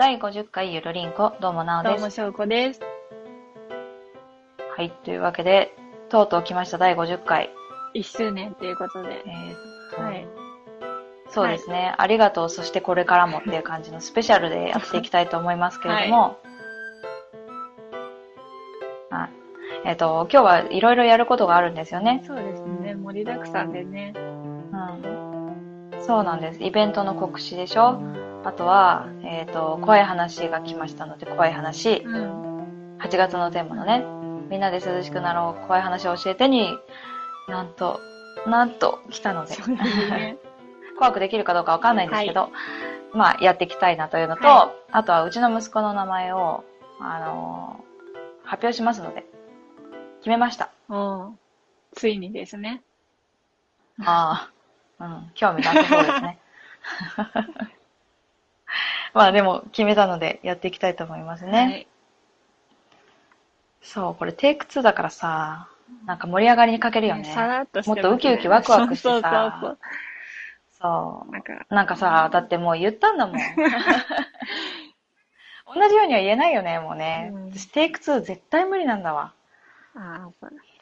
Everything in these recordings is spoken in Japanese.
第50回ゆるりんこ、どうもなおどうも、です。しょうこです。はい、というわけで、とうとう来ました第50回。1周年ということでえ。ーっと、はい。そうですね、ありがとう、そしてこれからもっていう感じのスペシャルでやっていきたいと思いますけれども、はい。えーっと、今日はいろいろやることがあるんですよね。そうですね。盛りだくさんでね。うん。そうなんです。イベントの告知でしょあとは、えーっと、怖い話が来ましたので、怖い話。うん。8月のテーマのね、みんなで涼しくなろう、怖い話を教えてに、なんと、なんと来たので、ね。怖くできるかどうかわかんないんですけど、まあ、やっていきたいなというのと、はあとはうちの息子の名前を、あのー発表しますので、決めました。うん。ついにですね。ああ、うん、興味なさそうですね。まあでも、決めたので、やっていきたいと思いますね。はい。そう、これテイク2だからさ、なんか盛り上がりに欠けるよね。さらっとしてねもっとウキウキワクワクしてさそうそうそうそう。なんか、なんかさ、だってもう言ったんだもん。同じようには言えないよね、もうね。うん私テイク2絶対無理なんだわ。あ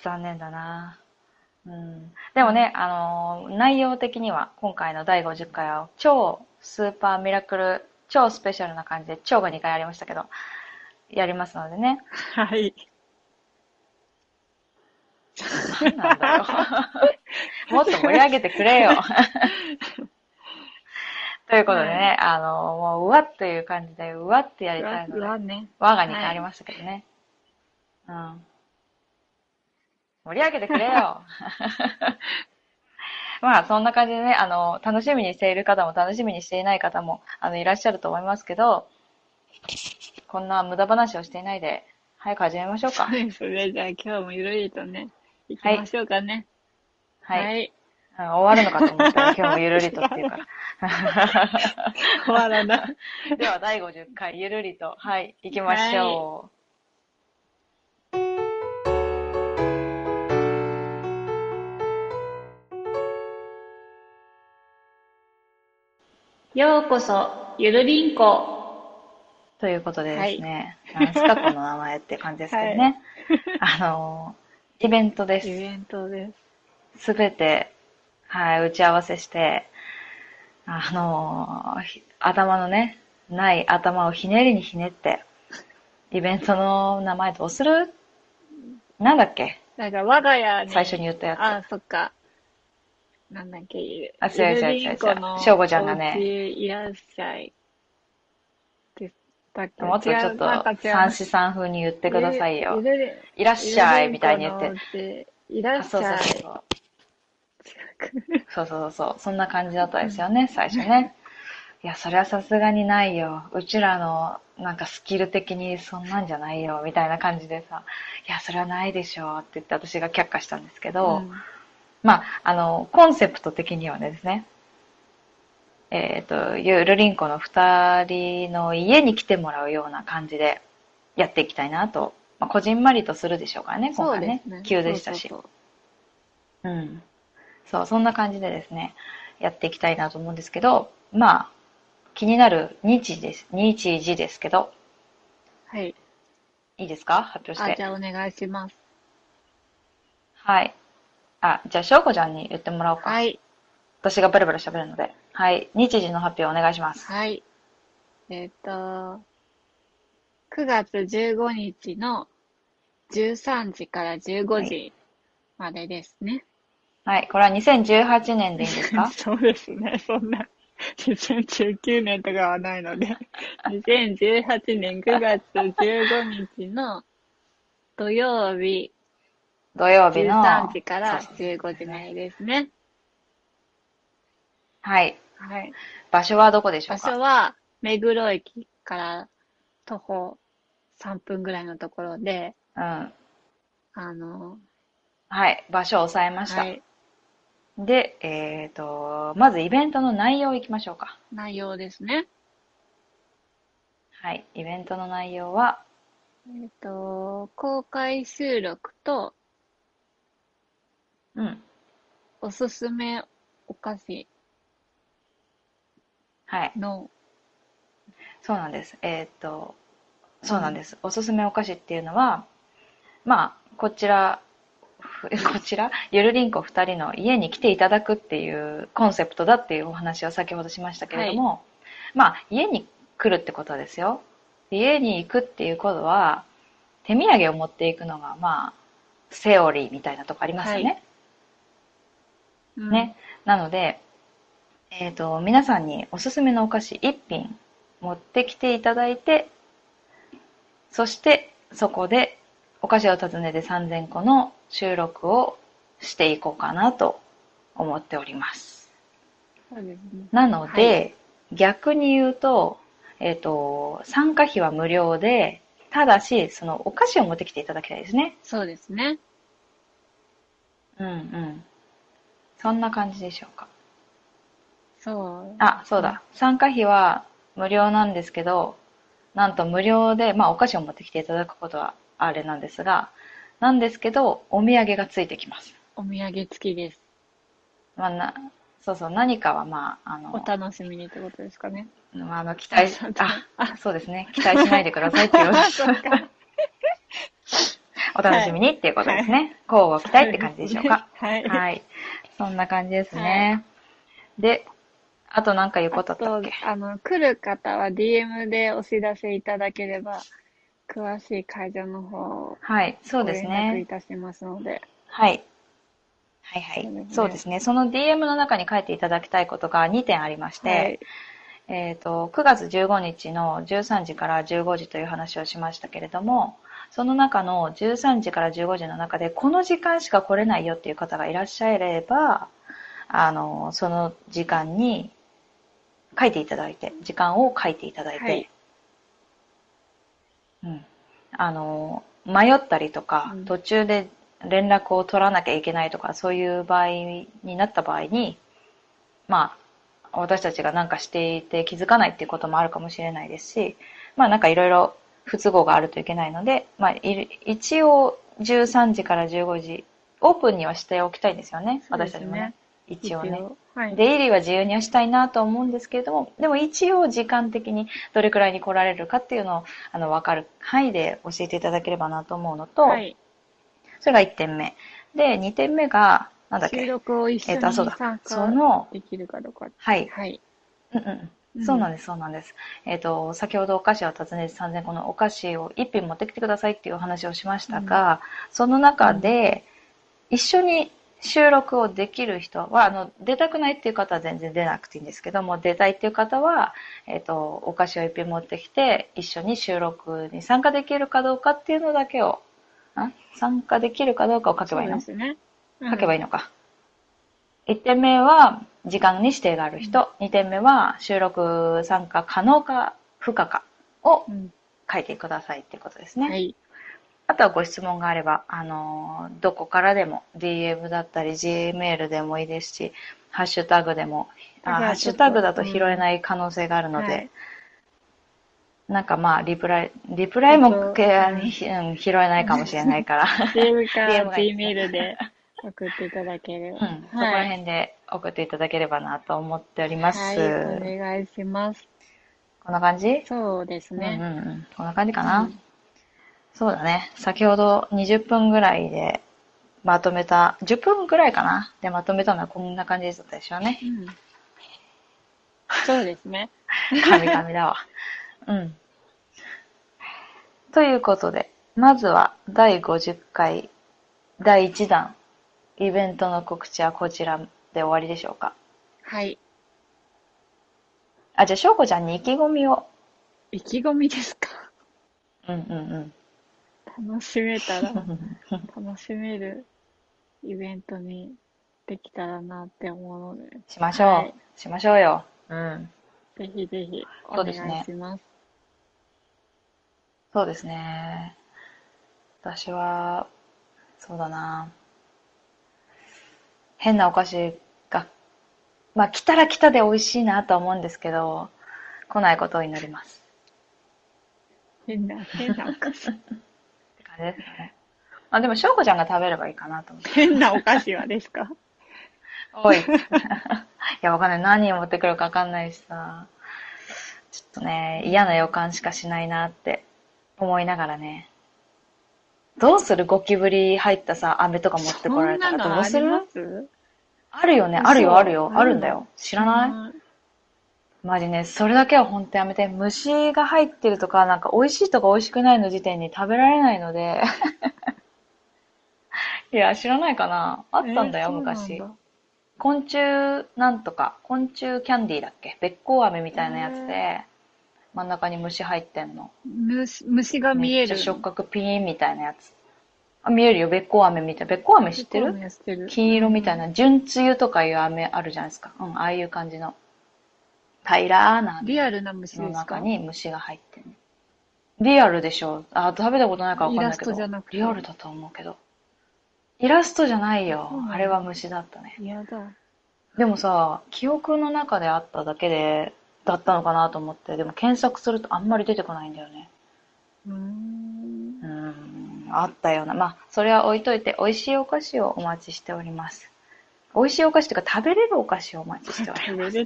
残念だな。うん。でもね、あのー内容的には今回の第50回は超スーパーミラクル、超スペシャルな感じで、超が2回ありましたけど、やりますのでね。はい。なんなんだよ。もっと盛り上げてくれよ。ということでね、あの、もう、うわっという感じで、うわってやりたいので、うわね。我がに変わりましたけどね。うん。盛り上げてくれよ。まあ、そんな感じでね、あの、楽しみにしている方も楽しみにしていない方も、あの、いらっしゃると思いますけど、こんな無駄話をしていないで、早く始めましょうかそ。うですね。じゃあ今日もゆるりとね、行きましょうかね。はい。い。うん終わるのかと思ったら、今日もゆるりとっていうから。終わらない。では、第50回、ゆるりと、はい、行きましょようこそ、ゆるりんこ。う。ということでですね、なんすか、この名前って感じですけどね。あの、イベントです。イベントです。すべて、はい、打ち合わせして、あの、ひ頭のね、ない頭をひねりにひねって、イベントの名前どうする？なんだっけ？なんか我が家に。最初に言ったやつ。あ、そっか。なんだっけ、ゆあ違う違う違う違うしょうこちゃんがねいらっしゃい。って言ったっけもっとちょっと、三子さん風に言ってくださいよ。いらっしゃいみたいに言って。て。いらあそうっしゃい。そうそう。そうそうそう。そんな感じだったですよね、最初ね。いや、それはさすがにないよ。うちらの、なんかスキル的にそんなんじゃないよ、みたいな感じでさ、いや、それはないでしょうって言って私が却下したんですけど、うんまあ、あの、コンセプト的にはですね、えっ、と、ゆるりんこの二人の家に来てもらうような感じでやっていきたいなと、まあ、こじんまりとするでしょうからね、今回ね。急でしたし。そうそううん。そう、そんな感じでですね、やっていきたいなと思うんですけど、まあ、気になる日時です。日時ですけど、そうはい。いいですか？発表しあ、てじ。ゃあお願いします。はい。あ、じゃあ、しょうこちゃんに言ってもらおうか。はい。私がバラバラ喋るので。はい。日時の発表お願いします。はい。えっ、と、9月15日の13時から15時までですね。はい。これは2018年でいいですか？そうですね。そんな、2019年とかはないので、2018年9月15日の土曜日土曜日の。13時からそう15時までですね。はい。はい。場所はどこでしょ場うか？所は、目黒駅から徒歩3分ぐらいのところで、うん。あの、はい。場所を押さえました。はい、で、えっ、と、まずイベントの内容いきましょうか。内容ですね。はい。イベントの内容は、えっ、と、公開収録とうん。おすすめお菓子はい。の、そうなんです。えーっと、そうなんです。おすすめお菓子っていうのは、まあ、こちら、ふ こちら、ゆるりんこ2人の家に来ていただくっていうコンセプトだっていうお話を先ほどしましたけれども、まあ、家に来るってことですよ。家に行くっていうことは、手土産を持っていくのが、まあ、セオリーみたいなとこありますよね。うんね。なので、えっ、と、皆さんにおすすめのお菓子1品持ってきていただいて、そしてそこでお菓子を訪ねて3000個の収録をしていこうかなと思っております。そうですね。なので、はい逆に言うと、えっ、と、参加費は無料で、ただし、そのお菓子を持ってきていただきたいですね。そうですね。うんうん。そんな感じでしょうか。そう。あ、そうだ。参加費は無料なんですけど、なんと無料で、まあお菓子を持ってきていただくことはあれなんですが、なんですけど、お土産がついてきます。お土産付きです。まあな、そうそう、何かはまあ、あの、お楽しみにってことですかね。まああの、期待あ、あ、そうですね。期待しないでくださいっていう そうか。お楽しみにっていうことですね。交互期待って感じでしょうか。はい。はい。そんな感じですね。で、あと何か言うことあったっけ？あと、あの、来る方は DM でお知らせいただければ、詳しい会場の方をはい、そうですご連絡いね。たしますので。はい。はいはいそうですね。そうですね。その DM の中に書いていただきたいことが2点ありまして、はい。えっ、と、9月15日の13時から15時という話をしましたけれども、その中の13時から15時の中で、この時間しか来れないよっていう方がいらっしゃれば、あの、その時間に書いていただいて、時間を書いていただいて、はいうん。あの、迷ったりとか、うん途中で連絡を取らなきゃいけないとか、そういう場合になった場合に、まあ、私たちが何かしていて気づかないっていうこともあるかもしれないですし、まあなんかいろいろ不都合があるといけないので、まあ一応13時から15時、オープンにはしておきたいんですよね、ね私たちもね。一応ね。はい。出入りは自由にはしたいなと思うんですけれども、でも一応時間的にどれくらいに来られるかっていうのを、あの、わかる範囲で教えていただければなと思うのと、はい。それが1点目。で、2点目が、なんだっ収け録を一緒にえっと、そうだ参。そ加の、できるかどうか。はい。はい。うんうん。そうなんです、そうなんです。えっ、と、先ほどお菓子を訪ねて3000個のお菓子を1品持ってきてくださいっていうお話をしましたが、その中で、一緒に収録をできる人は、あの、出たくないっていう方は全然出なくていいんですけども、出たいっていう方は、えっ、と、お菓子を1品持ってきて、一緒に収録に参加できるかどうかっていうのだけを、あ参加できるかどうかを書けばいいのそうですね。書けばいいい。のか。1点目は時間に指定がある人、2点目は収録参加可能か不可かをうん書いてくださいってことですね。はい。あとはご質問があれば、あのーどこからでも DM だったり Gmail でもいいですし、ハッシュタグでも、あハッシュタグだと拾えない可能性があるので、はいなんかまあリプライ、リプライも、えっとけうん拾えないかもしれないから。DM か DM がいい Gmail で送っていただければ。うん、そこら辺で送っていただければなと思っております。はい、お願いします。こんな感じ？そうですうんね。うんうん。こんな感じかな、うんそうだね。先ほど20分ぐらいでまとめた、10分ぐらいかな？でまとめたのはこんな感じだったでしょうね。うんそうですね。神々だわ。うん。ということで、まずは第50回第1弾イベントの告知はこちらで終わりでしょうか？はい。あ、じゃあ、しょうこちゃんに意気込みを。意気込みですか？うんうん楽しめたら、うん。楽しめるイベントにできたらなって思うので、しましょう。はいしましょうよ。うん。ぜひぜひお願いそうですねします。そうですね。私は、そうだな。変なお菓子が、まあ来たら来たで美味しいなとは思うんですけど、来ないことを祈ります。変な、変なお菓子。って感じですね。まあでも、しょうこちゃんが食べればいいかなと思って。変なお菓子はですか？おい。いや、わかんない。何を持ってくるかわかんないしさ。ちょっとね、嫌な予感しかしないなって思いながらね。どうする？ゴキブリ入ったさ、飴とか持ってこられたら。どうする？あるよね、あるよ、あるよ、あるんだよ。知らない？マジね、それだけは本当やめて。虫が入ってるとか、なんか美味しいとか美味しくないの時点に食べられないので。いや、知らないかな。あったんだよ、昔。昆虫なんとか、昆虫キャンディーだっけ？べっこう飴みたいなやつで、真ん中に虫入ってんの。虫虫が見える。めっちゃ触覚ピーンみたいなやつ。あ、見えるよ。べっこう飴みたいな。べっこう飴知ってる金色みたいな。純つゆとかいう飴あるじゃないですか。うん、ああいう感じの。平らな。リアルな虫の中に虫が入ってる。リアルでしょあ、食べたことないからわかんないけど。リアルだと思うけど。イラストじゃないよ。あれは虫だったね。やだ。でもさ、記憶の中であっただけで、だったのかなと思って、でも検索するとあんまり出てこないんだよね。うーん。うーん、あったような。まあ、それは置いといて、美味しいお菓子をお待ちしております。美味しいお菓子というか、食べれるお菓子をお待ちしております。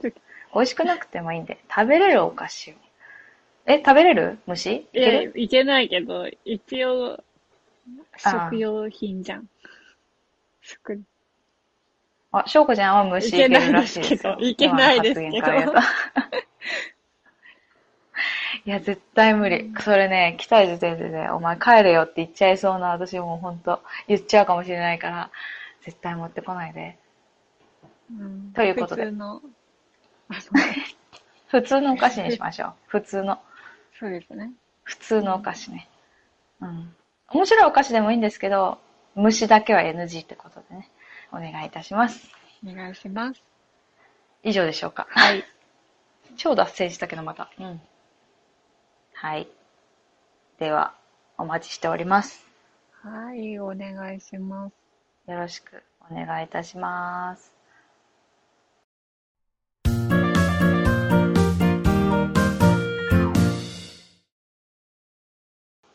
美味しくなくてもいいんで、食べれるお菓子を。え、食べれる？虫？いける？いけないけど、一応、食用品じゃん。食あ、翔子ちゃんは虫いけるらしいですよ。いけないですけど。いや、絶対無理。それね、来た時点でね、お前帰れよって言っちゃいそうな私もほんと言っちゃうかもしれないから、絶対持ってこないで。うん、ということで。普通の、普通のお菓子にしましょう。普通の。そうですね。普通のお菓子ね。うん。面白いお菓子でもいいんですけど、虫だけは NG ってことでね、お願いいたします。お願いします。以上でしょうか？はい。超脱線したけどまた。うん。はい。では、お待ちしております。はい、お願いします。よろしくお願いいたします。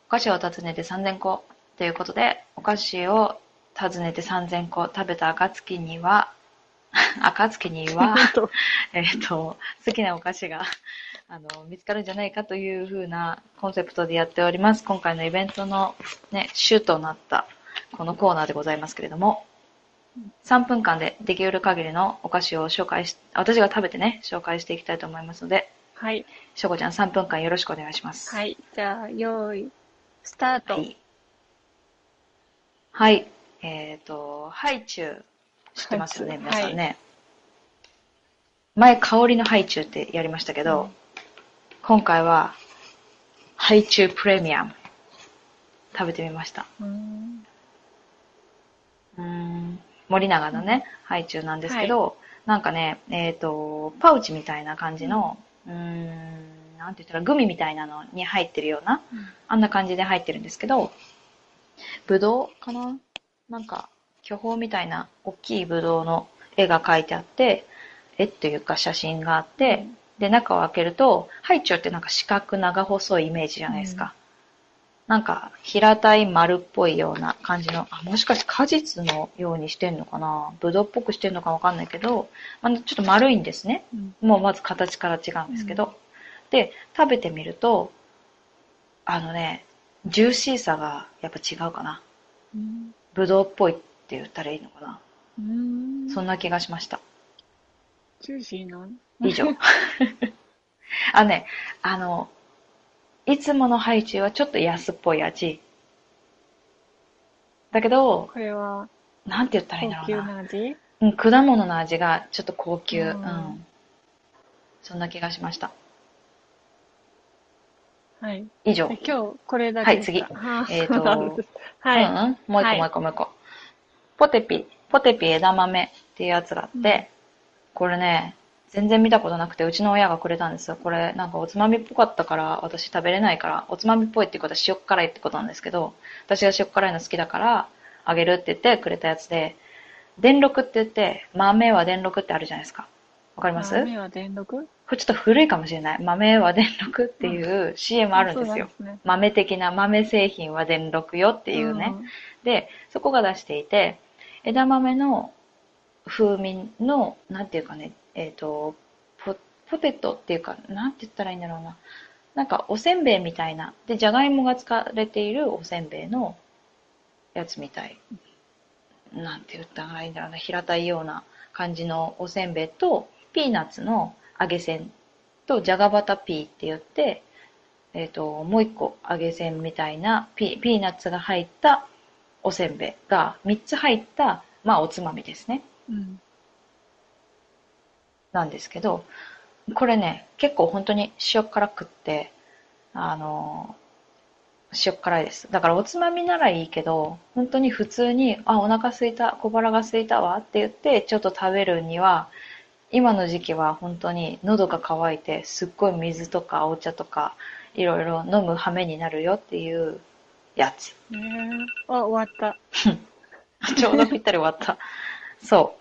お菓子を訪ねて3000個ということで、お菓子を訪ねて3000個食べた暁には、暁には、えっと、好きなお菓子があの見つかるんじゃないかというふうなコンセプトでやっております。今回のイベントのね、主となったこのコーナーでございますけれども、3分間でできる限りのお菓子を紹介し、私が食べてね、紹介していきたいと思いますので、はい。しょこちゃん3分間よろしくお願いします。はい。じゃあ、用意、スタート。はい。はい。えっ、ー、と、ハイチュウ、知ってますよね、皆さんね。はい、前、香りのハイチュウってやりましたけど、うん、今回は、ハイチュウプレミアム、食べてみました。うん。うん。森永のね、ハイチュウなんですけど、はい、なんかね、えっ、ー、と、パウチみたいな感じの、うん、なんて言ったら、グミみたいなのに入ってるような、うん、あんな感じで入ってるんですけど、ぶどうかな？なんか、巨峰みたいな大きいぶどうの絵が描いてあって、絵っていうか写真があって、うん、で、中を開けると、ハイチュウってなんか四角長細いイメージじゃないですか。うん、なんか、平たい丸っぽいような感じの、あ、もしかして果実のようにしてんのかな？ぶどうっぽくしてんのかわかんないけど、ちょっと丸いんですね。うん、もうまず形から違うんですけど。で、食べてみると、あのね、ジューシーさがやっぱ違うかな。ぶどうっぽいって言ったらいいのかな。そんな気がしました。ジューシーな以上。あのね、あの、いつものハイチュウはちょっと安っぽい味。だけど、これは、なんて言ったらいいんだろうな。高級な味？うん、果物の味がちょっと高級。うん。そんな気がしました。はい。以上。今日、これだけはい、次。えっ、と、はい、うん、もう一個、もう一個、もう一個。ポテピ、ポテピ枝豆っていうやつがあって、うん、これね、全然見たことなくて、うちの親がくれたんですよ。これ、なんかおつまみっぽかったから、私食べれないから、おつまみっぽいっていうことは塩辛いってことなんですけど、私が塩辛いの好きだから、あげるって言ってくれたやつで、電録って言って、豆は電録ってあるじゃないですか。わかります？豆は電録？これちょっと古いかもしれない。豆は電力っていう CM あるんですよ。すね、豆的な豆製品は電力よっていうね。うん、で、そこが出していて、枝豆の風味の、なんていうかね、えっ、ー、と、ポテトっていうか、なんて言ったらいいんだろうな。なんかおせんべいみたいな。で、じゃがいもが使われているおせんべいのやつみたい。なんて言ったらいいんだろうな。平たいような感じのおせんべいと、ピーナッツの揚げせんと、じゃがバタピーって言って、えっ、ー、と、もう一個揚げせんみたいなピピーナッツが入ったおせんべいが3つ入った、まあおつまみですね。うん。なんですけど、これね、結構本当に塩辛くって、あの、塩辛いです。だからおつまみならいいけど、本当に普通に、あ、お腹すいた、小腹がすいたわって言って、ちょっと食べるには、今の時期は本当に喉が渇いて、すっごい水とかお茶とか、いろいろ飲む羽目になるよっていうやつ。えー、あ、終わった。ちょうどぴったり終わった。そ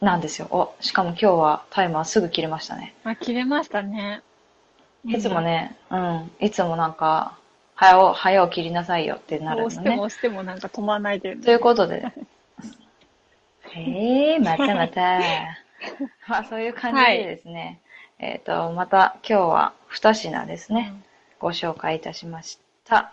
う。なんですよ。お、しかも今日はタイマーすぐ切れましたね。あ、切れましたね。いつもね、うん、いつもなんか、早を、早を切りなさいよってなるのね。押しても押してもなんか止まらないで、ね。ということで。ええー、またまた。まあそういう感じでですね。はい、えっ、ー、と、また今日は二品ですね、うん、ご紹介いたしました。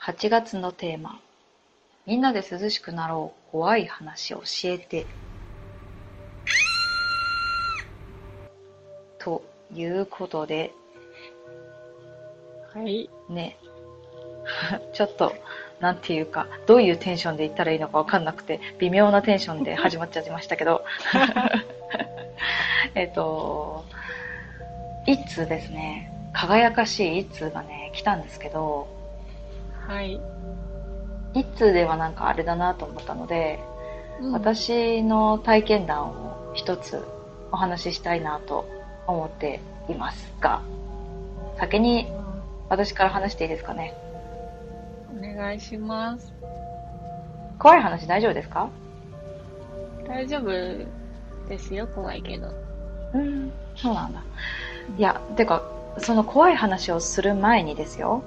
8月のテーマ。みんなで涼しくなろう。怖い話教えて。ということで。はい。ね ちょっとなんていうかどういうテンションで言ったらいいのか分かんなくて微妙なテンションで始まっちゃいましたけど えっと一通ですね輝かしい一通がね来たんですけどはい。一通ではなんかあれだなと思ったので、うん、私の体験談を一つお話ししたいなと思っていますが、先に私から話していいですかね。お願いします。怖い話大丈夫ですか？大丈夫ですよ、怖いけど。うん、そうなんだ。いや、てか、その怖い話をする前にですよ、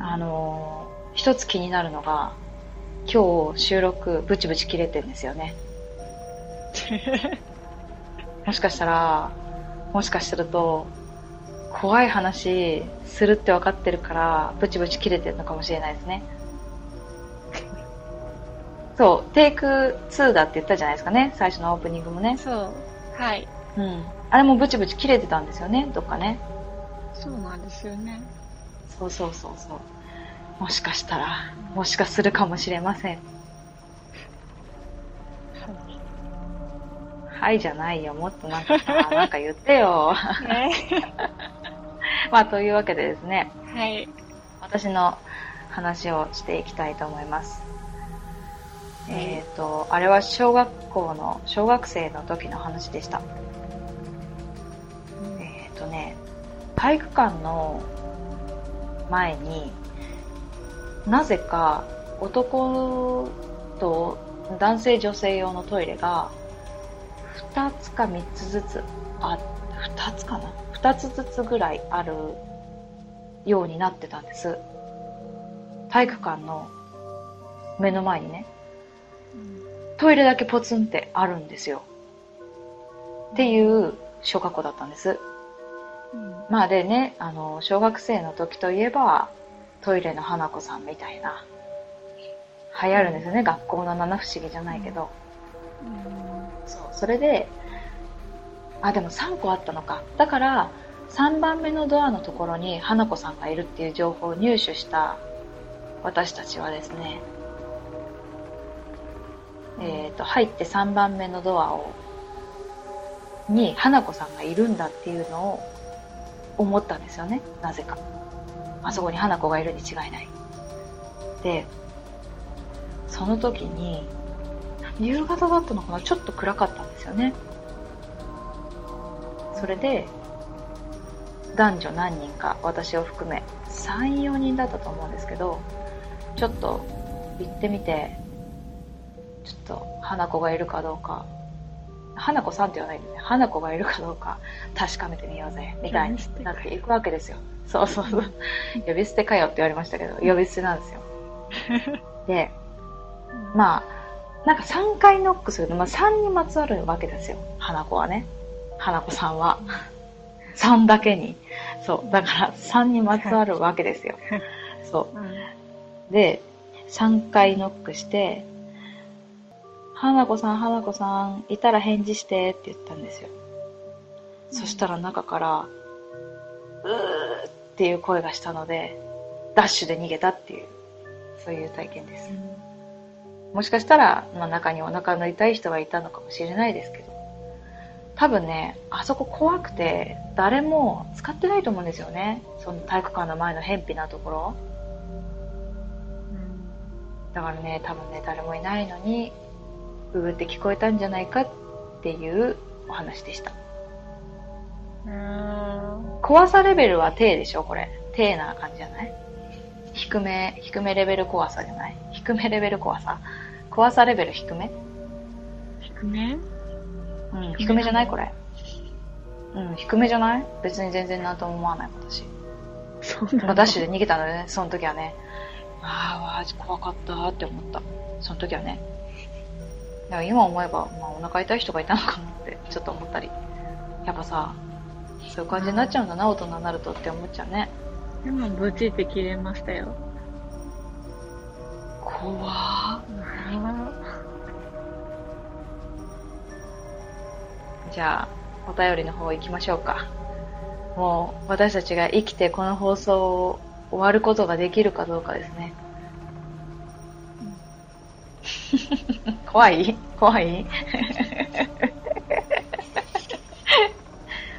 あの一つ気になるのが今日収録ブチブチ切れてるんですよね もしかしたらもしかすると怖い話するって分かってるからブチブチ切れてるのかもしれないですね。そうテイク2だって言ったじゃないですかね。最初のオープニングもね。そう。はい。うん。あれもブチブチ切れてたんですよね。どっかね。そうなんですよね。そうそうそうそう。もしかしたら、もしかするかもしれません。はい。じゃないよ。もっとなんかさ、なんか言ってよ。まあ、というわけでですね。はい。私の話をしていきたいと思います。はい、えっ、ー、と、あれは小学校の、小学生の時の話でした。えっ、ー、とね、体育館の前に、なぜか男と男性女性用のトイレが2つか3つずつあ2つかな2つずつぐらいあるようになってたんです。体育館の目の前にね。トイレだけポツンってあるんですよ。っていう小学校だったんです、うん、まあでねあの小学生の時といえばトイレの花子さんみたいな、流行るんですよね、学校の七不思議じゃないけど。そう、それで、あ、でも3個あったのか。だから、3番目のドアのところに花子さんがいるっていう情報を入手した私たちはですね、えっ、ー、と、入って3番目のドアを、に花子さんがいるんだっていうのを思ったんですよね、なぜか。あそこに花子がいるに違いない。で、その時に、夕方だったのかな？ちょっと暗かったんですよね。それで、男女何人か、私を含め、3、4人だったと思うんですけど、ちょっと行ってみて、ちょっと花子がいるかどうか、花子さんって言わないんでね、花子がいるかどうか確かめてみようぜ、みたいになっていくわけですよ。そうそうそう。呼び捨てかよって言われましたけど、呼び捨てなんですよ。で、まあ、なんか3回ノックすると、まあ3にまつわるわけですよ。花子はね。花子さんは。3だけに。そう。だから3にまつわるわけですよ。そう。うんで、3回ノックして、花子さん、花子さん、いたら返事してって言ったんですよ。そしたら中から、うーっていう声がしたので、ダッシュで逃げたっていう、そういう体験です。もしかしたら、まあ、中にお腹の痛い人がいたのかもしれないですけど、多分ね、あそこ怖くて、誰も使ってないと思うんですよね。その体育館の前の偏僻なところ。だからね、多分ね、誰もいないのに、うーって聞こえたんじゃないかっていうお話でした。うん。怖さレベルは低でしょこれ。低な感じじゃない？低め、低めレベル怖さじゃない？低めレベル怖さ？怖さレベル低め？低め？うん、低めじゃない？これ。うん、低めじゃない？別に全然なんとも思わない私。そうなのまあ、ダッシュで逃げたのでね、その時はね。ああ、怖かったって思った。その時はね。だから今思えば、まあ、お腹痛い人がいたのかなってちょっと思ったり。やっぱさ、そういう感じになっちゃうんだな、大人になるとって思っちゃうね。でも、ブチって切れましたよ。怖あじゃあ、お便りの方行きましょうか。もう、私たちが生きてこの放送を終わることができるかどうかですね。怖い？怖い？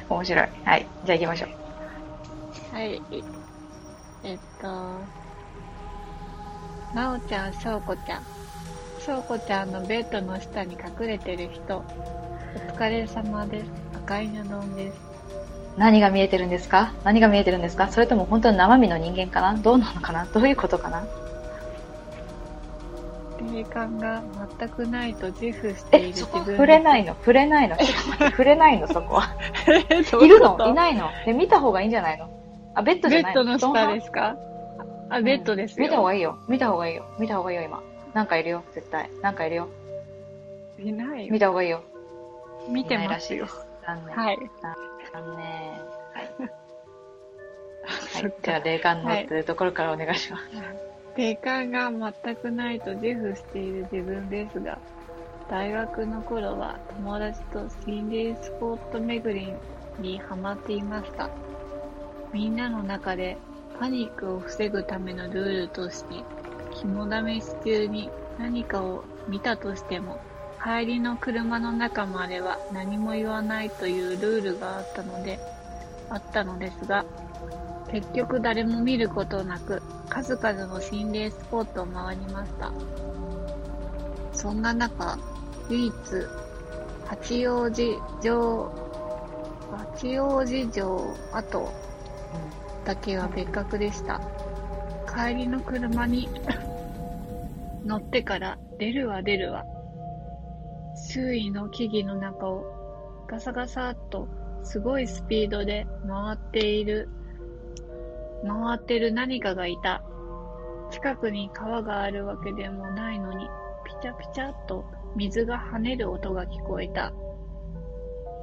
面白い。はい。じゃあ行きましょう。はい。えっと、なおちゃん、しょうこちゃん。しょうこちゃんのベッドの下に隠れてる人。お疲れ様です。赤い布丼です。何が見えてるんですか？何が見えてるんですか？それとも本当に生身の人間かな？どうなのかな？どういうことかな？霊感が全くないと自負していえ、る自分触れないの？触れないの？触れないの？そこは。いいるの？いないの？で、見た方がいいんじゃないの？あ、ベッドじゃないベッドの下布ですか？あ、ベッドです見た方よ。がいいよ。見た方がいいよ。見た方がいいよ、今。なんかいるよ、絶対。なんかいるよ。いないよ見。た方がいいよ。見てますよ。残念。はい。残念。はい。はいじゃあ、霊感のっていうところからお願いします。霊感が全くないと自負している自分ですが、大学の頃は友達と心霊スポット巡りにハマっていました。みんなの中でパニックを防ぐためのルールとして、肝試し中に何かを見たとしても、帰りの車の中までは何も言わないというルールがあったので、あったのですが、結局誰も見ることなく、数々の心霊スポットを回りました。そんな中、唯一、八王子城、八王子城跡だけは別格でした。帰りの車に 乗ってから出るわ出るわ。周囲の木々の中をガサガサっとすごいスピードで回っている回ってる何かがいた。近くに川があるわけでもないのに、ピチャピチャっと水が跳ねる音が聞こえた。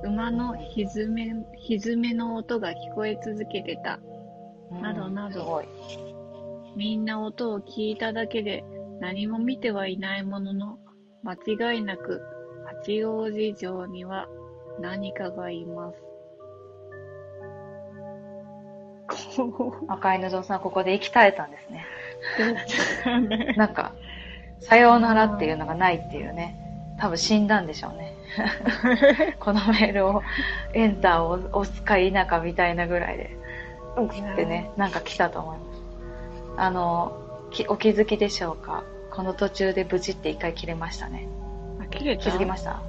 馬の蹄め、蹄めの音が聞こえ続けてた。うんなどなど。みんな音を聞いただけで何も見てはいないものの、間違いなく八王子城には何かがいます。こ赤い布さん、ここで生き絶えたんですね。うね。なんか、さようならっていうのがないっていうね。多分死んだんでしょうね。このメールを、エンターを押すか否かみたいなぐらいで、うんってね、なんか来たと思います。あの、きお気づきでしょうかこの途中でブチって一回切れましたね。あ、切れた？気づきました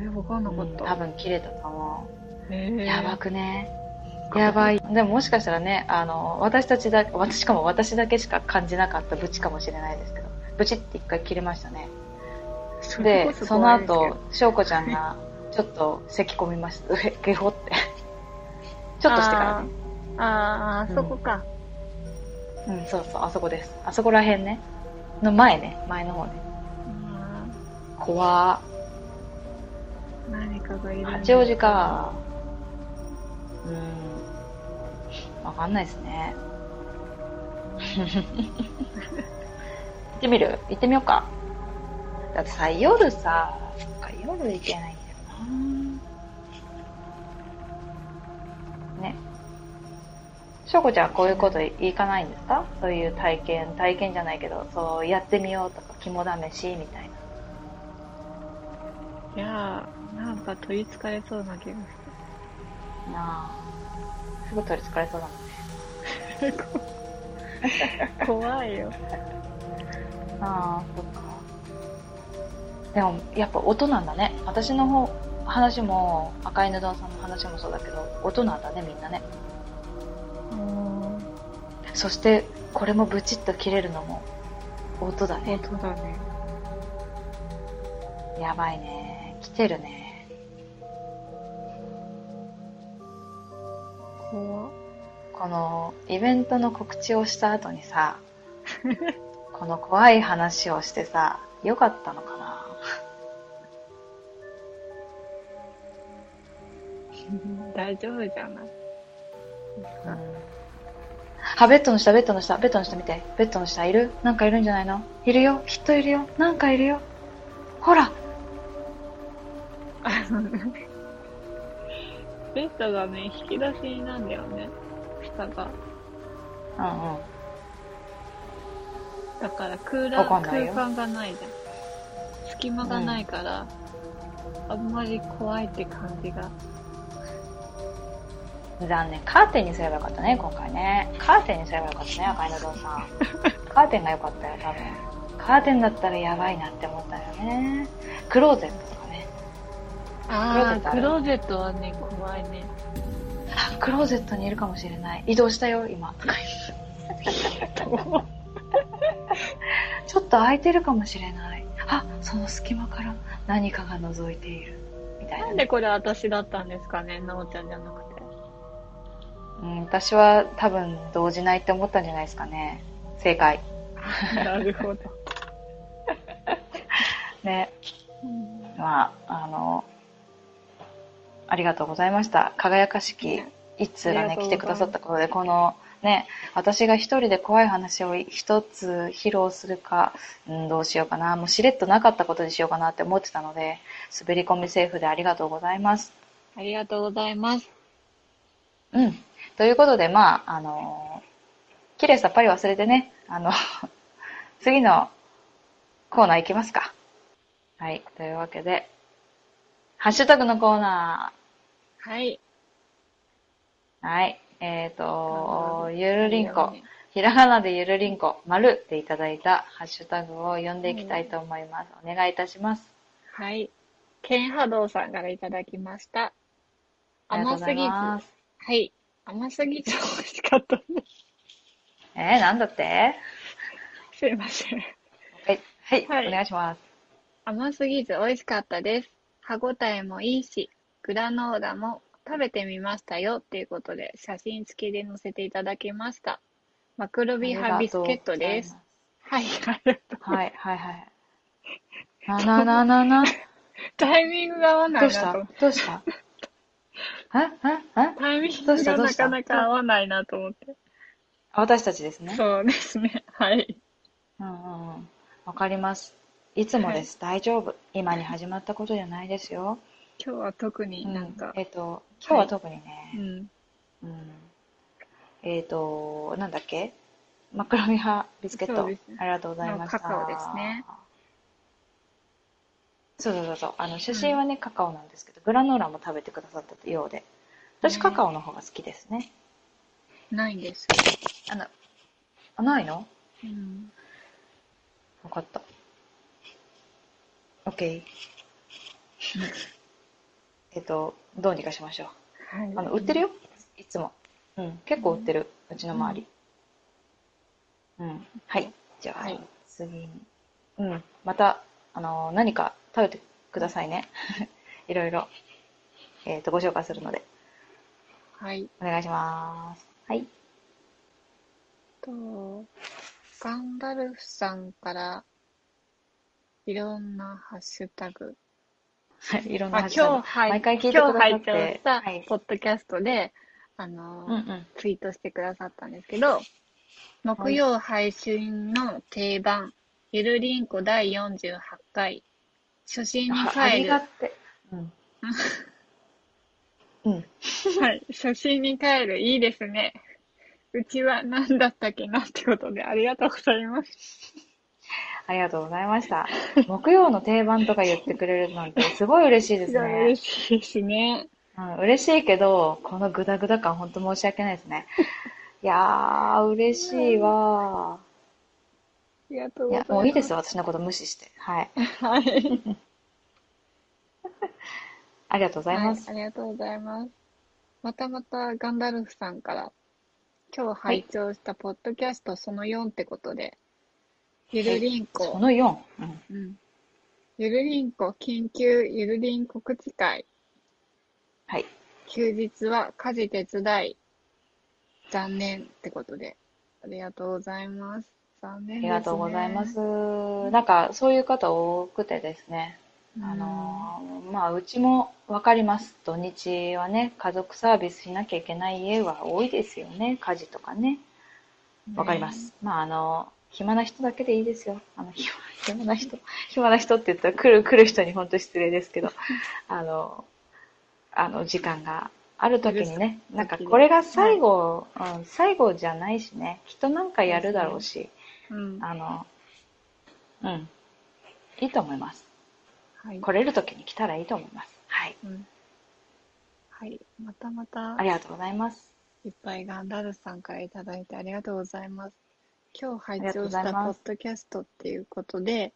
え、わかんなかった。うん多分切れたと思へう。ーやばくね。やばい。でももしかしたらね、あの、私たちだ、私しかも私だけしか感じなかったブチかもしれないですけど、ブチって一回切れましたね。それで、こそその怖いですけど後、翔子ちゃんがちょっと咳込みました。えゲホって。ちょっとしてからね。あーあー、うんそこか。うん、そうそう、あそこです。あそこら辺ね。の前ね、前の方ね。ま怖あ、何かがいる八王子か。うーん。わかんないですね。行ってみる？行ってみようか。だってさ、夜さ、夜行けないんだよな。ね。しょうこちゃんはこういうこといかないんですか？そういう体験、体験じゃないけど、そうやってみようとか、肝試しみたいな。いやー、なんか取りつかれそうな気がなあ。すぐ取り憑かれそうだもんね。怖いよ。ああ、そっか。でも、やっぱ音なんだね。私の方、話も、赤い布さんの話もそうだけど、音なんだね、みんなね。うん。そして、これもブチッと切れるのも、音だね。音だね。やばいね。来てるね。怖っこの、イベントの告知をした後にさ、この怖い話をしてさ、よかったのかな？大丈夫じゃない？うんあ、ベッドの下、ベッドの下、ベッドの下見て。ベッドの下いる？なんかいるんじゃないの？いるよ。きっといるよ。なんかいるよ。ほら ベッドがね、引き出しなんだよね。下が。うんうん。だから空欄空間がないじゃん。隙間がないから、あんまり怖いって感じが。残念。カーテンにすればよかったね、今回ね。カーテンにすればよかったね、赤いのぞうさん。カーテンがよかったよ、多分。カーテンだったらやばいなって思ったよね。クローゼット。ああ、ククロローゼットはね、怖いね。あクローゼットにいるかもしれない。移動したよ、今。とか言ってちょっと空いてるかもしれない。あ、その隙間から何かが覗いている。みたいなね、なんでこれ私だったんですかね、なおちゃんじゃなくて。うん、私は多分動じないって思ったんじゃないですかね。正解。なるほど。ね。まあ、あの、ありがとうございました。輝かしき一通がね、来てくださったことで、このね、私が一人で怖い話を一つ披露するか、うん、どうしようかな。もうしれっとなかったことにしようかなって思ってたので、滑り込みセーフでありがとうございます。ありがとうございます。うん。ということで、まあ、あの綺麗さっぱり忘れてね、あの、次のコーナー行きますか。はい。というわけで、ハッシュタグのコーナはい。ー。はい。えっ、と、ゆるりんこ。ひらがなでゆるりんこ、まるでいただいたハッシュタグを読んでいきたいと思います。お願いいたします。はい。ケンハドウさんからいただきました。甘すぎず。はい。甘すぎず美味しかったです。えー、なんだって？すいません。はい。はい。はいお願いします。甘すぎず美味しかったです。歯ごたえもいいし、グラノーラも食べてみましたよっていうことで写真付きで載せていただきました。マクロビ派ビスケットです。はい、ありがとう。はい、はい、はい。な、な、な、な、な。タイミングが合わなどうした。どうしたえええタイミングがなかなか合わない。なと思って。私たちですね。そうですね。はい。うんうんうん。わかります。い。つもです。大丈夫。今に始まったことじゃない。ですよ。今日は特にうんなんか、えっ、と、今日は特にね、うん。うん。えっ、と、なんだっけ？マクロミ派ビスケット。そうですねありがとうございました。のカカオですね。そうそうそうそう。あの、写真はね、カカオなんですけど、グラノーラも食べてくださったようで。私、ねカカオの方が好きですね。ないんです。あの、あ、ないの？うん。わかった。OK。えっと、どうにかしましょう。はい。あの、売ってるよいつも。うん、結構売ってる。うちの周り。うん。はい。じゃあ、はい次に。うん。また、あの、何か食べてくださいね。いろいろ。えっ、と、ご紹介するので、はい。お願いします。はい。と、ガンダルフさんから、いろんなハッシュタグ。はい、いろんな今日入毎回聞いてくださってポッドキャストで、あのーうんうん。ツイートしてくださったんですけど、木曜配信の定番、ゆるりんこ第48回、初心に帰る。うん。うん。い、初心に帰る、いいですね。うちは何だったっけなってことで、ありがとうございます。ありがとうございました。木曜の定番とか言ってくれるなんてすごい嬉しいですね。嬉しいですね。うん、嬉しいけど、このグダグダ感本当申し訳ないですね。いやー、嬉しいわありがとうございます。、もういいですよ、私のこと無視して。はい。はい。ありがとうございます。はい、ありがとうございます。またまたガンダルフさんから、今日拝聴したポッドキャストその4ってことで、ゆるりんそこ、の4。うん。うん。ゆるりんこ緊急ゆるりん告知会、はい。休日は家事手伝い、残念ってことで、ありがとうございます。残念ね。ありがとうございます。なんか、そういう方多くてですね。うん。あのーまあ、うちもわかります。土日はね、家族サービスしなきゃいけない家は多いですよね。家事とかね。わかります。まあ、あの、暇な人だけでいいですよ。あの、暇暇な人。暇な人って言ったら来る、来る人に本当失礼ですけど、あの、あの、時間がある時にね、なんかこれが最後、うん、最後じゃないしね、きっとなんかやるだろうし、うん。あの、うん、いいと思います。はい。来れる時に来たらいいと思います。はい。うん。はい。またまたあ、りがとうございます。いっぱいガンダルスさんからいただいてありがとうございます。今日拝ありがとうご聴したポッドキャストっていうことで、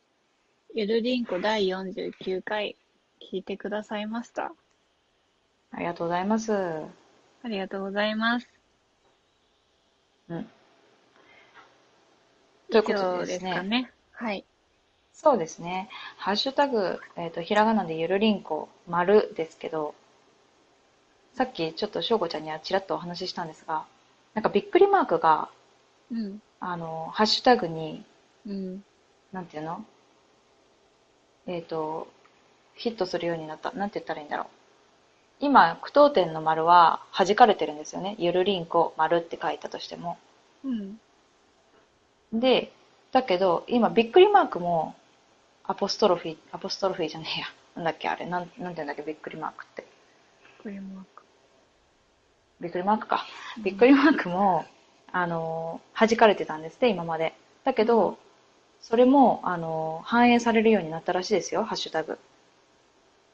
ゆるりんこ第49回聞いてくださいました。ありがとうございます。ありがとうございます。うん。ということででですね。すかね。はい。そうですね。ハッシュタグ、えっ、と、ひらがなでゆるりんこ、丸ですけど、さっきちょっとしょうこちゃんにはちらっとお話ししたんですが、なんかびっくりマークが、うん。あの、ハッシュタグに、うん。なんていうの？えっ、と、ヒットするようになった。なんて言ったらいいんだろう。今、句読点の丸は弾かれてるんですよね。ゆるりんこ、丸って書いたとしても。うん。で、だけど、今、びっくりマークも、アポストロフィー、アポストロフィーじゃねえや。なんだっけ、あれ。なん、なんて言うんだっけ、びっくりマークって。これマーク。びっくりマークか。びっくりマークも、あのー、弾かれてたんですって、今まで。だけど、それも、あのー、反映されるようになったらしいですよ、ハッシュタグ。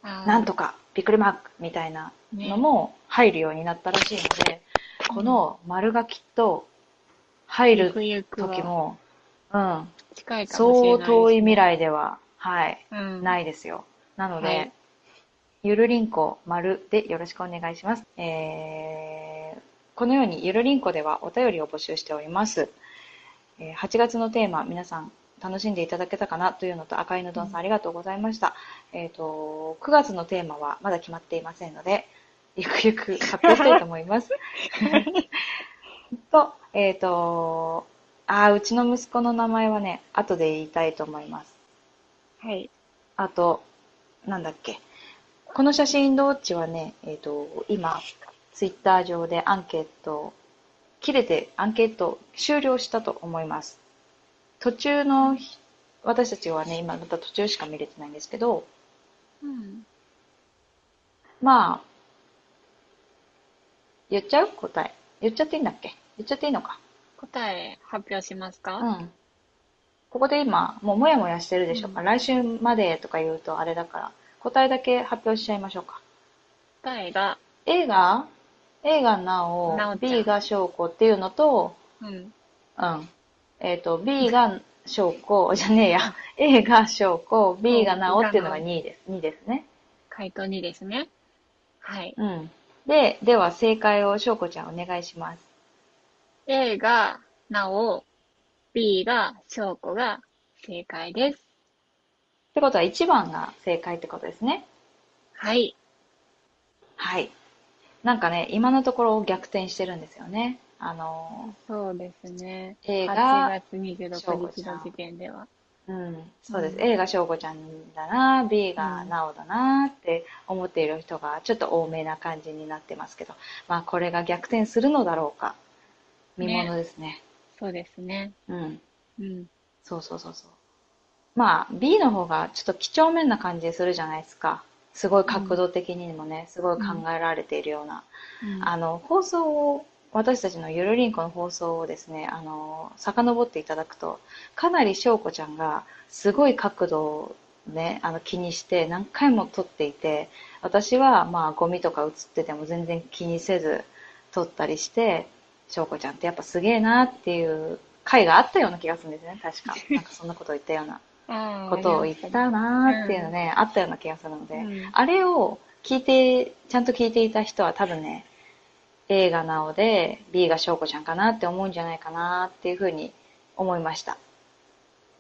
なんとか、びっくりマークみたいなのも入るようになったらしいので、この丸がきっと入る時も、うん、近いかもしれないそう遠い未来では、はい、うん。ないですよ。なので、はいゆるりんこ丸でよろしくお願いします。えー、このようにゆるりんこではお便りを募集しております。えー8月のテーマ、皆さん楽しんでいただけたかなというのと、赤いのどんさんありがとうございました。えっ、と、9月のテーマはまだ決まっていませんので、ゆくゆく発表したいと思います。と、えっ、と、あー、うちの息子の名前はね、後で言いたいと思います。はい。あと、なんだっけ。この写真どっちはね、えっ、と、今、ツイッター上でアンケート、切れてアンケート終了したと思います。途中のひ、私たちはね、今また途中しか見れてないんですけど、うん。まあ、言っちゃう？答え。言っちゃっていいんだっけ？言っちゃっていいのか？答え発表しますか？うん。ここで今、もうもやもやしてるでしょうか？うん来週までとか言うとあれだから、答えだけ発表しちゃいましょうか。答えが、A が、A がなおなお、ちゃん B が翔子っていうのと、うん。うん。えっ、と、B が翔子、じゃねえや。A が翔子、B がなおっていうのが2位です。2ですね。回答2ですね。はい。うん。で、では正解を翔子ちゃんお願いします。A がなお、B が翔子が正解です。ってことは1番が正解ってことですね。はい。はい。なんかね、今のところ逆転してるんですよね。あの、そうですね。映画8月26日の時点では。うん、そうです。うん A が翔子ちゃんだな、B がなおだなって思っている人がちょっと多めな感じになってますけど、まあこれが逆転するのだろうか。見ものですね。そうですね。うん。うん。そうそうそうそう。まあ B の方がちょっと几帳面な感じするじゃないですか。すごい角度的にもね、すごい考えられているような。あの、放送を、私たちのゆるりんこの放送をですね、あの、遡っていただくと、かなり翔子ちゃんがすごい角度をね、あの気にして何回も撮っていて、私はまあゴミとか映ってても全然気にせず撮ったりして、翔子ちゃんってやっぱすげえなっていう回があったような気がするんですね、確か。なんかそんなことを言ったようなことを言ったなっていうのね、あったような気がするので、うんあれを聞いて、ちゃんと聞いていた人は多分ね、A がなおで B が翔子ちゃんかなって思うんじゃないかなっていうふうに思いました。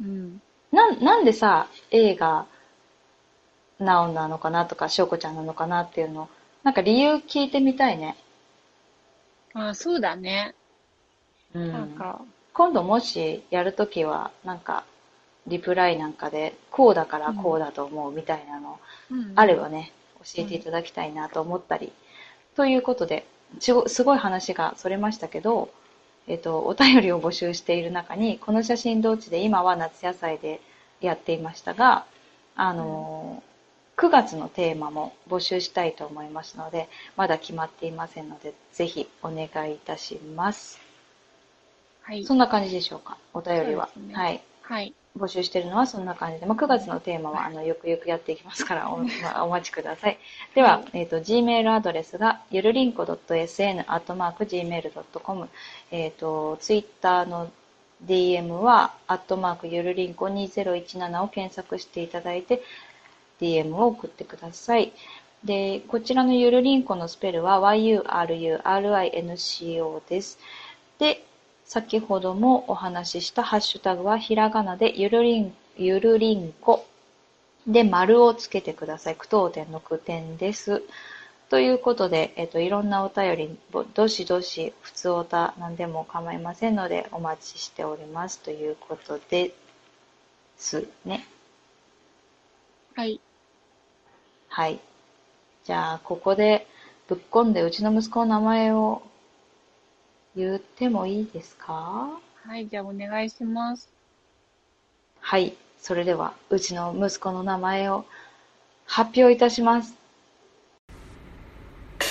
うん。なん、なんでさ、A がなおなのかなとか翔子ちゃんなのかなっていうの、なんか理由聞いてみたいね。あーそうだね。うん。なんか、今度もしやるときは、なんか、リプライなんかで、こうだからこうだと思うみたいなのうんあればね、教えていただきたいなと思ったり。ということで、すごい話がそれましたけど、えっと、お便りを募集している中に、この写真どっちで今は夏野菜でやっていましたが、あのー9月のテーマも募集したいと思いますので、まだ決まっていませんので、ぜひお願いいたします。はい。そんな感じでしょうか、お便りは。ねはい。はい。募集しているのはそんな感じで、まあ、9月のテーマはあのよくよくやっていきますからお, まあ、お待ちください。では、えっ、と、Gmail アドレスが、ゆるりんこ .sn.gmail.com、えっ、と、Twitter の DM は、アットマークゆるりんこ2017を検索していただいて、DM を送ってください。で、こちらのゆるりんこのスペルは yururinco です。で、先ほどもお話ししたハッシュタグはひらがなでゆるりん、ゆるりんこで丸をつけてください。句読点の句点です。ということで、えっと、いろんなお便り、ぼどしどし、普通おた、なんでも構いませんので、お待ちしております。ということですね。はい。はい。じゃあ、ここでぶっ込んでうちの息子の名前を言ってもいいですか？はい、じゃあお願いします。はい。それでは、うちの息子の名前を発表いたします。えー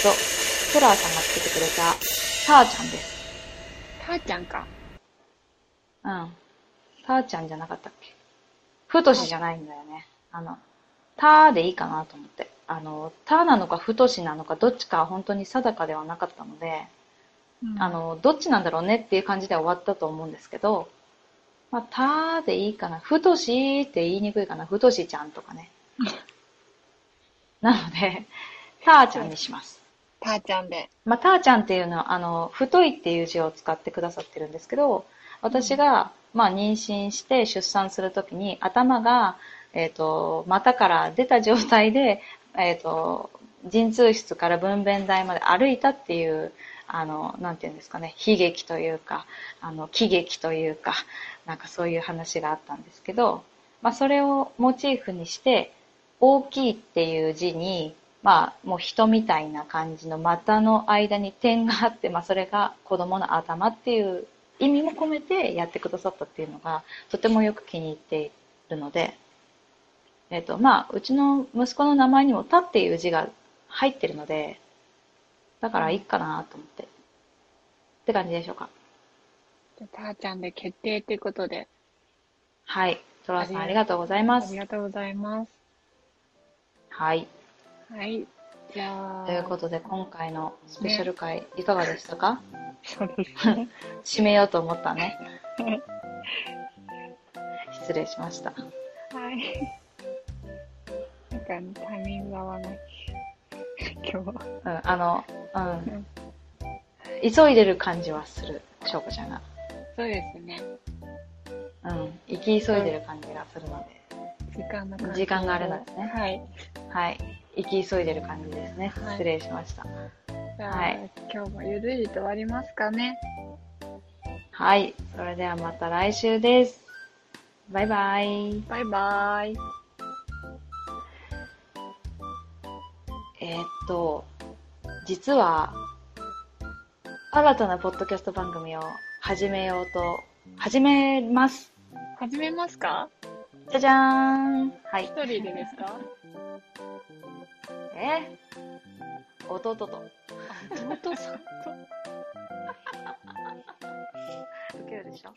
っと、トラーさんがつけてくれた、ターちゃんです。たーちゃんか。うん。ターちゃんじゃなかったっけ？ふとしじゃないんだよね。あの、ターでいいかなと思って。あの、ターなのかふとしなのかどっちかは本当に定かではなかったので、うんあ、の、どっちなんだろうねっていう感じで終わったと思うんですけど、まあ、たーでいいかな。ふとしって言いにくいかな。ふとしちゃんとかね。なので、たーちゃんにします。たーちゃんで。まあ、たーちゃんっていうのは、あの、太いっていう字を使ってくださってるんですけど、私が、まあ、妊娠して出産するときに、頭が、えっ、と、股から出た状態で、えっ、と、陣痛室から分娩台まで歩いたっていう、あの、なんていうんですかね、悲劇というか、あの、喜劇というか、なんかそういう話があったんですけど、まあ、それをモチーフにして、大きいっていう字に、まあ、もう人みたいな感じの股の間に点があって、まあ、それが子供の頭っていう意味も込めてやってくださったっていうのが、とてもよく気に入っているので、えっ、と、まあ、うちの息子の名前にも、たっていう字が入ってるので、だからいいかなと思って。って感じでしょうか。じゃあたーちゃんで決定ってことで。はい。トラさんあありがとうございますあり。がとうございます。はい。はい。じゃあ。ということで、今回のスペシャル回、いかがでしたか？そうですね。締めようと思ったね。失礼しました。はい。なんか、タイミング合わない。今日は。うん、あの、うん。急いでる感じはする、翔子ちゃんが。そうですね。うん。生き急いでる感じがするので。時間の関係時間があれなんですねはい。はい。生き急いでる感じですね。はい失礼しました。じゃあ、はい今日もゆるりと終わりますかね。はい。それではまた来週です。バイバイ。バイバイ。と、実は、新たなポッドキャスト番組を始めようと、始めます。始めますか？じゃじゃーん。はい一。人でですか？え？弟と。弟さんと。受けるでしょ？